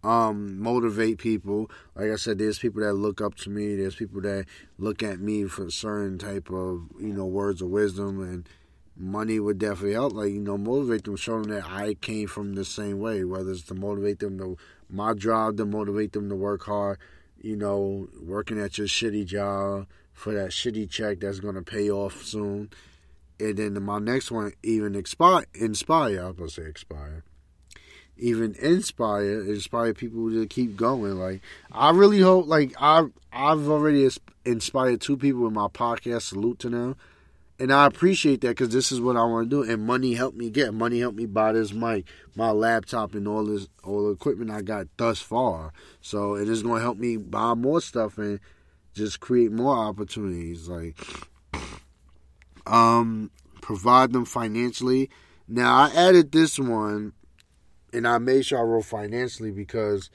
um, motivate people. Like I said, there's people that look up to me. There's people that look at me for certain type of you know words of wisdom, and money would definitely help. Like you know, motivate them, show them that I came from the same way. Whether it's to motivate them to my job, to motivate them to work hard. You know, working at your shitty job for that shitty check that's gonna pay off soon. And then my next one, even expire, inspire. I was gonna say expire even inspire inspire people to keep going. Like I really hope like I I've already inspired two people in my podcast. Salute to them. And I appreciate that because this is what I want to do. And money helped me get. Money helped me buy this mic, my laptop, and all this all the equipment I got thus far. So it is going to help me buy more stuff and just create more opportunities. Like, um, provide them financially. Now I added this one, and I made sure I wrote financially because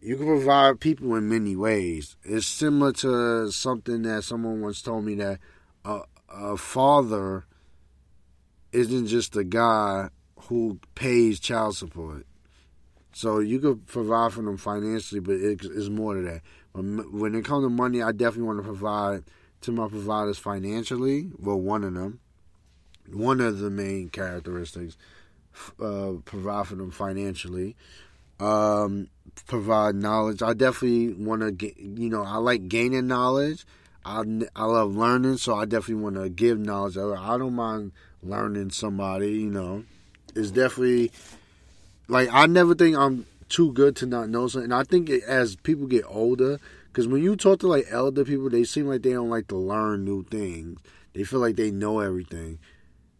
you can provide people in many ways. It's similar to something that someone once told me that a, a father isn't just a guy who pays child support. So you could provide for them financially, but it's more to that. When it comes to money, I definitely want to provide to my providers financially. Well, one of them, one of the main characteristics, uh, provide for them financially. Um, provide knowledge. I definitely want to get, you know, I like gaining knowledge. I, I love learning, so I definitely want to give knowledge. I don't mind learning somebody, you know. It's definitely like I never think I'm too good to not know something. And I think it, as people get older, because when you talk to like elder people, they seem like they don't like to learn new things. They feel like they know everything.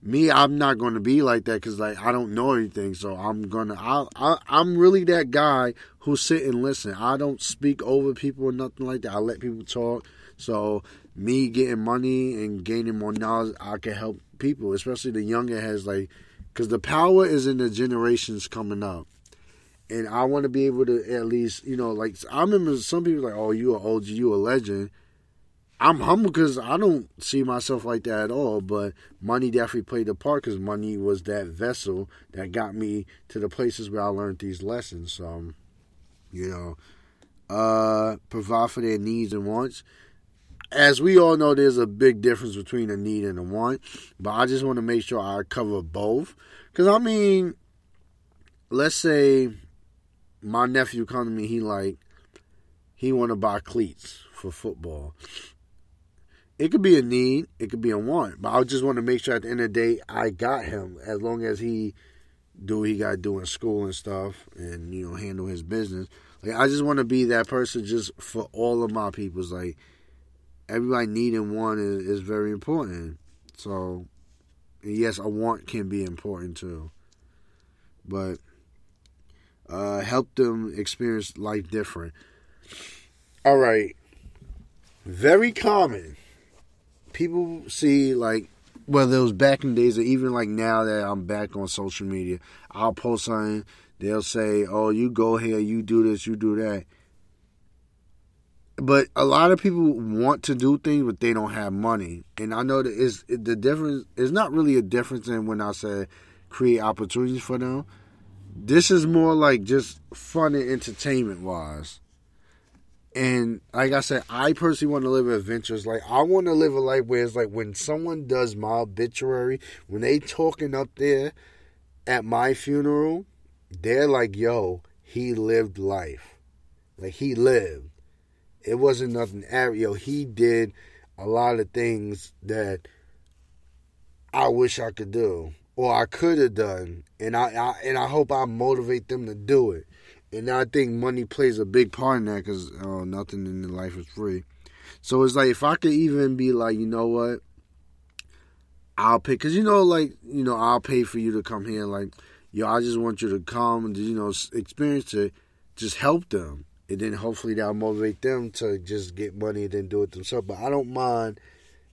Me, I'm not going to be like that because like I don't know anything. So I'm gonna. I, I I'm really that guy who sit and listen. I don't speak over people or nothing like that. I let people talk. So me getting money and gaining more knowledge, I can help people, especially the younger heads. Like because the power is in the generations coming up. And I want to be able to at least, you know, like I remember some people like, "Oh, you are OG, you a legend." I'm humble because I don't see myself like that at all. But money definitely played a part because money was that vessel that got me to the places where I learned these lessons. So, you know, uh, provide for their needs and wants as we all know, there's a big difference between a need and a want, but I just want to make sure I cover both. Because, I mean, let's say my nephew come to me, he like, he want to buy cleats for football. It could be a need, it could be a want, but I just want to make sure at the end of the day I got him as long as he do what he got to do in school and stuff and, you know, handle his business. Like, I just want to be that person just for all of my peoples. Like, everybody needing one is, is very important. So, yes, a want can be important too. But uh, help them experience life different. All right. Very common. People see, like, whether it was back in the days or even like now that I'm back on social media, I'll post something. They'll say, oh, you go here, you do this, you do that but a lot of people want to do things, but they don't have money. And I know that is the difference. It's not really a difference in when I say create opportunities for them. This is more like just fun and entertainment wise. And like I said, I personally want to live adventures. Like I want to live a life where it's like when someone does my obituary, when they talking up there at my funeral, they're like, "Yo, he lived life. Like he lived." It wasn't nothing Ariel. He did a lot of things that I wish I could do or I could have done, and I, I, and I hope I motivate them to do it. And I think money plays a big part in that because oh, nothing in life is free. So it's like if I could even be like, you know what, I'll pay because you know, like you know, I'll pay for you to come here. Like, yo, I just want you to come and you know experience it. Just help them and then hopefully that'll motivate them to just get money and then do it themselves. But I don't mind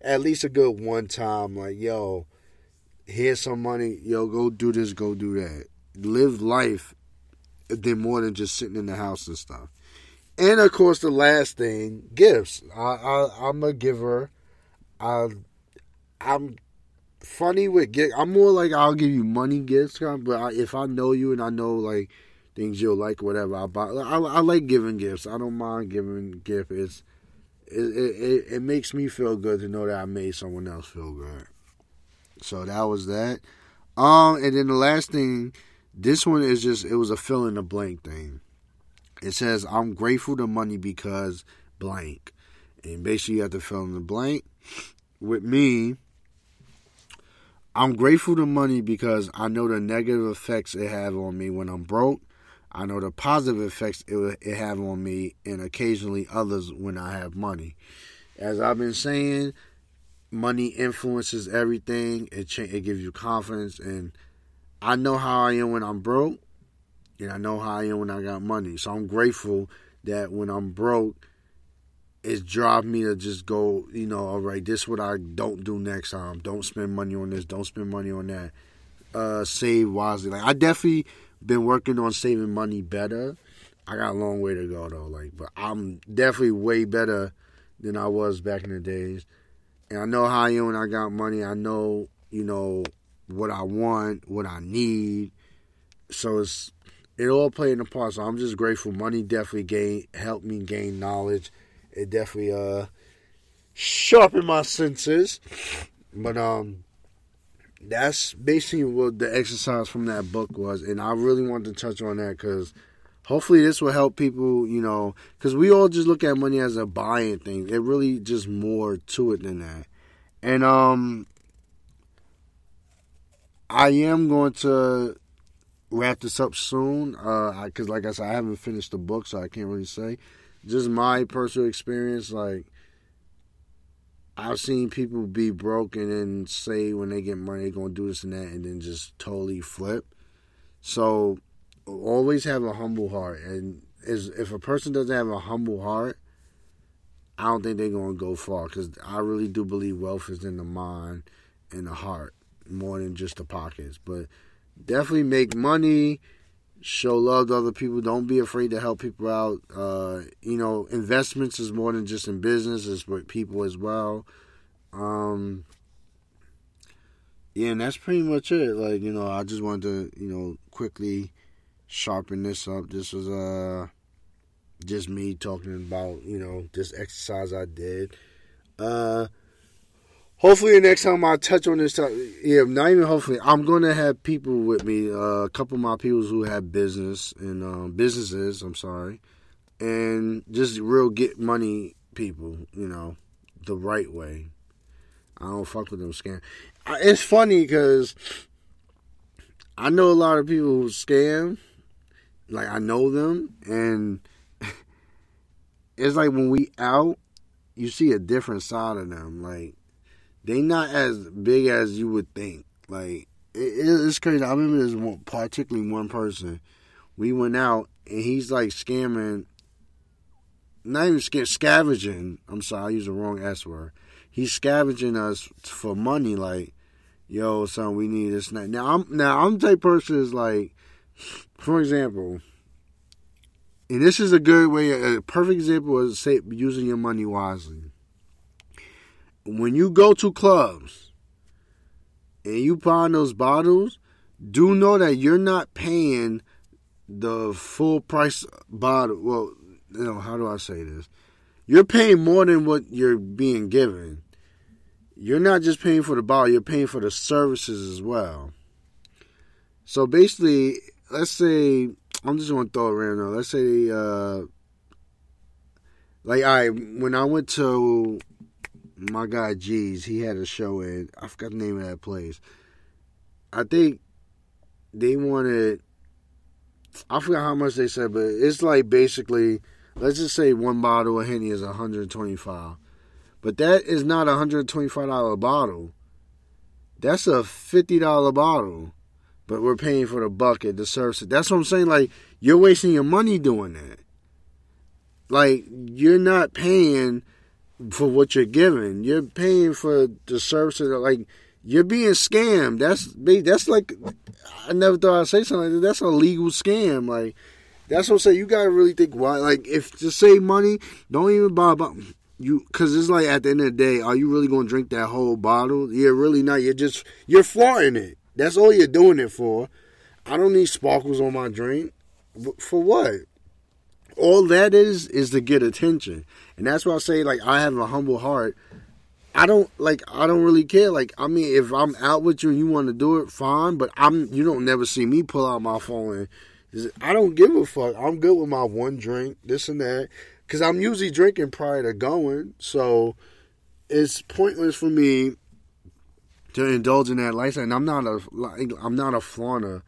at least a good one time, like, yo, here's some money, yo, go do this, go do that. Live life than more than just sitting in the house and stuff. And of course, the last thing, gifts. I, I I'm a giver. I I'm funny with gift. I'm more like I'll give you money gifts, but I, if I know you and I know like things you'll like, whatever. I buy. I, I like giving gifts. I don't mind giving gifts. It's, it, it it makes me feel good to know that I made someone else feel good. So that was that. Um, and then the last thing, this one is just it was a fill in the blank thing. It says I'm grateful to money because blank, and basically you have to fill in the blank. With me, I'm grateful to money because I know the negative effects it have on me when I'm broke I know the positive effects it, it have on me and occasionally others when I have money. As I've been saying, money influences everything. It cha- it gives you confidence, and I know how I am when I'm broke, and I know how I am when I got money. So I'm grateful that when I'm broke, it's drive me to just go, you know, all right, this is what I don't do next time. Don't spend money on this. Don't spend money on that. Uh, save wisely. Like I definitely been working on saving money better. I got a long way to go though. Like, but I'm definitely way better than I was back in the days. And I know how I am when I got money. I know, you know, what I want, what I need. So it's it all played a part. So I'm just grateful. Money definitely gain helped me gain knowledge. It definitely uh sharpened my senses. But um that's basically what the exercise from that book was, and I really wanted to touch on that because hopefully this will help people. You know, because we all just look at money as a buying thing. It really just more to it than that. And um, I am going to wrap this up soon because, uh, like I said, I haven't finished the book, so I can't really say. Just my personal experience, like I've seen people be broken and say when they get money they're gonna do this and that, and then just totally flip. So always have a humble heart, and is if a person doesn't have a humble heart, I don't think they're gonna go far. Because I really do believe wealth is in the mind and the heart more than just the pockets. But definitely make money show love to other people. Don't be afraid to help people out. Uh, you know, investments is more than just in business; it's with people as well. Um, yeah, and that's pretty much it. Like you know, I just wanted to you know quickly sharpen this up. This was uh just me talking about you know this exercise I did. Uh, Hopefully, the next time I touch on this, topic, yeah, not even hopefully, I'm gonna have people with me. Uh, a couple of my people who have business and um, businesses. I'm sorry, and just real get money people. You know, the right way. I don't fuck with them scam. It's funny because I know a lot of people who scam. Like I know them, and it's like when we out, you see a different side of them. Like they not as big as you would think. Like it, it's crazy. I remember this one, particularly one person. We went out and he's like scamming, not even sca- scavenging. I'm sorry, I used the wrong S word. He's scavenging us for money. Like, yo, son, we need this. Now, now I'm now I'm the type person is like, for example. And this is a good way, a perfect example of say, using your money wisely when you go to clubs and you buy those bottles, do know that you're not paying the full price bottle. Well, you know, how do I say this? You're paying more than what you're being given. You're not just paying for the bottle, you're paying for the services as well. So basically, let's say I'm just gonna throw it random. Let's say uh like I when I went to my guy G's, he had a show in I forgot the name of that place. I think they wanted I forgot how much they said, but it's like basically let's just say one bottle of Henny is 125. But that is not a $125 bottle. That's a $50 bottle. But we're paying for the bucket, the service. That's what I'm saying. Like, you're wasting your money doing that. Like, you're not paying for what you're giving. You're paying for the services. Like you're being scammed. That's that's like I never thought I'd say something like that. That's a legal scam. Like that's what I'm saying. You gotta really think why. Like if to save money, don't even buy about you because it's like at the end of the day, are you really gonna drink that whole bottle? You're really not. You're just you're flaunting it. That's all you're doing it for. I don't need sparkles on my drink. For what? All that is is to get attention, and that's why I say like I have a humble heart. I don't like I don't really care. Like I mean, if I'm out with you and you want to do it, fine. But I'm you don't never see me pull out my phone. And, I don't give a fuck. I'm good with my one drink, this and that, because I'm usually drinking prior to going. So it's pointless for me to indulge in that lifestyle. And I'm not a like I'm not a flaunter.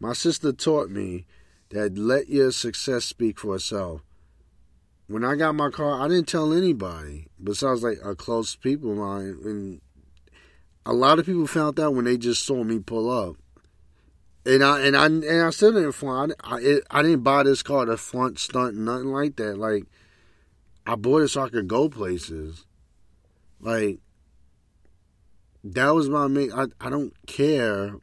My sister taught me that let your success speak for itself. When I got my car, I didn't tell anybody besides like a close people of mine. And a lot of people found out when they just saw me pull up. And I and I and I still didn't flaunt. I, I, I didn't buy this car to flaunt, stunt, nothing like that. Like I bought it so I could go places. Like that was my main. I I don't care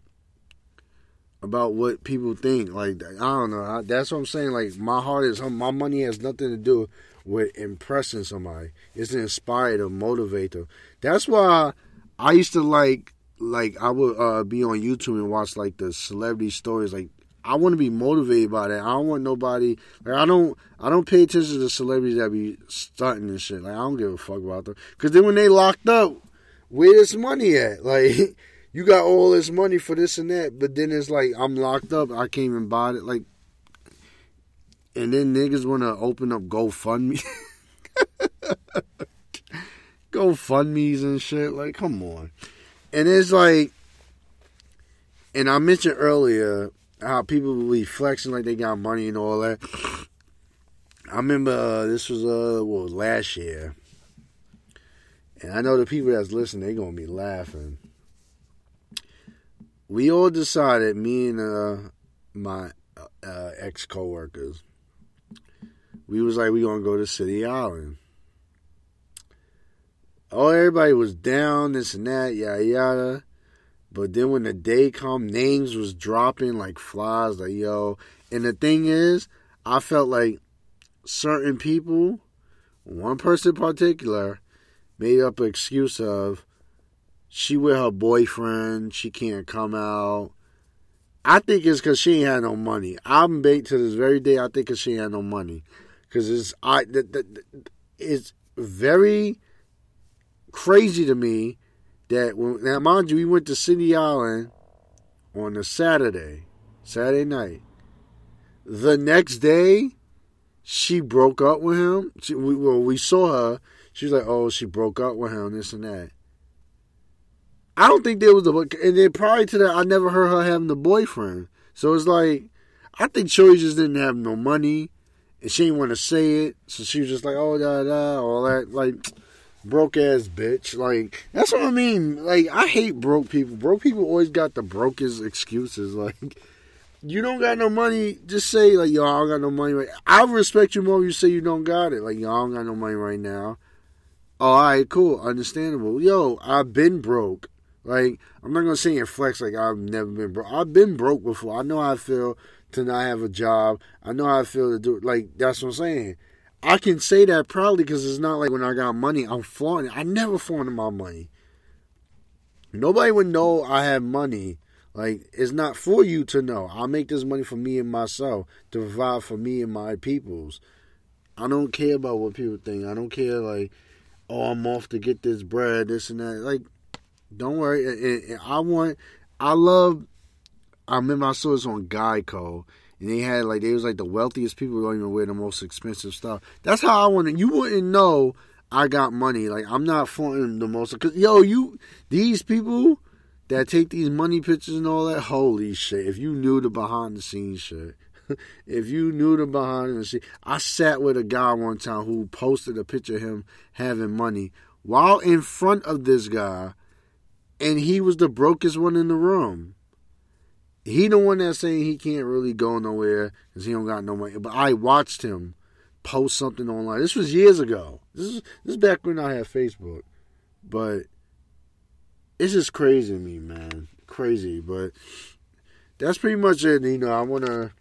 about what people think. Like I don't know. I, that's what I'm saying. Like my heart is my money has nothing to do with impressing somebody. It's to inspire them, motivate them. That's why I used to like like I would uh, be on YouTube and watch like the celebrity stories. Like I want to be motivated by that. I don't want nobody like I don't I don't pay attention to the celebrities that be stunting and shit. Like I don't give a fuck about them. Cause then when they locked up, where this money at? Like you got all this money for this and that, but then it's like I'm locked up. I can't even buy it. Like, and then niggas want to open up GoFundMe, GoFundmes and shit. Like, come on. And it's like, and I mentioned earlier how people will be flexing like they got money and all that. I remember uh, this was uh what was last year, and I know the people that's listening they gonna be laughing we all decided, me and uh, my uh, ex coworkers, we was like, we gonna go to City Island. Oh, everybody was down, this and that, yada yada. But then when the day come, names was dropping like flies, like yo. And the thing is, I felt like certain people, one person in particular, made up an excuse of, she with her boyfriend. She can't come out. I think it's because she ain't had no money. I'm bait to this very day. I think because she ain't had no money. Because it's I it's very crazy to me that when now mind you, we went to City Island on a Saturday, Saturday night. The next day, she broke up with him. She, we, well, we saw her. She was like, "Oh, she broke up with him, this and that." I don't think there was a and then prior to that, I never heard her having a boyfriend. So it's like, I think Shorty just didn't have no money, and she didn't want to say it. So she was just like, oh da da, all that like broke ass bitch. Like that's what I mean. Like I hate broke people. Broke people always got the brokest excuses. Like you don't got no money, just say like yo, I don't got no money. Right. I respect you more. You say you don't got it. Like yo, I don't got no money right now. Oh, all right, cool, understandable. Yo, I've been broke. Like I'm not gonna say and flex like I've never been broke. I've been broke before. I know how I feel to not have a job. I know how I feel to do it. Like that's what I'm saying. I can say that proudly because it's not like when I got money, I'm flaunting. I never flaunted my money. Nobody would know I have money. Like it's not for you to know. I make this money for me and myself to provide for me and my peoples. I don't care about what people think. I don't care like, oh, I'm off to get this bread, this and that. Like don't worry. I want. I love. I remember I saw this on Geico, and they had like they was like the wealthiest people don't even wear the most expensive stuff. That's how I want to. You wouldn't know I got money. Like I'm not flaunting the most. Cause yo, you these people that take these money pictures and all that. Holy shit! If you knew the behind the scenes shit. if you knew the behind the scenes, I sat with a guy one time who posted a picture of him having money while in front of this guy and he was the brokest one in the room. He the one that's saying he can't really go nowhere because he don't got no money. But I watched him post something online. This was years ago. This is this is back when I had Facebook. But it's just crazy to me, man. Crazy. But that's pretty much it. You know, I wanna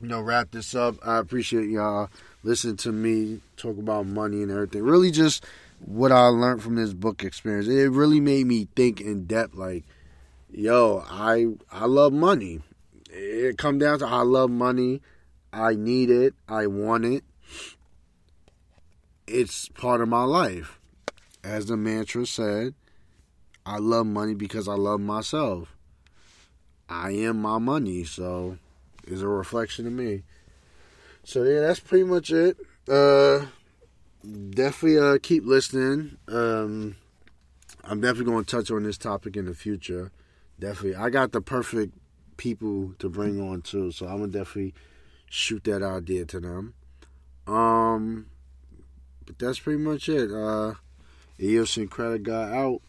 you know wrap this up. I appreciate y'all listening to me talk about money and everything. Really just what I learned from this book experience. It really made me think in depth like, yo, I I love money. It come down to I love money. I need it. I want it. It's part of my life. As the mantra said, I love money because I love myself. I am my money, so it's a reflection of me. So yeah, that's pretty much it. Uh definitely uh, keep listening. Um, I'm definitely going to touch on this topic in the future. Definitely, I got the perfect people to bring on too, so I'm gonna definitely shoot that idea to them. Um, but that's pretty much it. Uh, idiosyncratic guy out.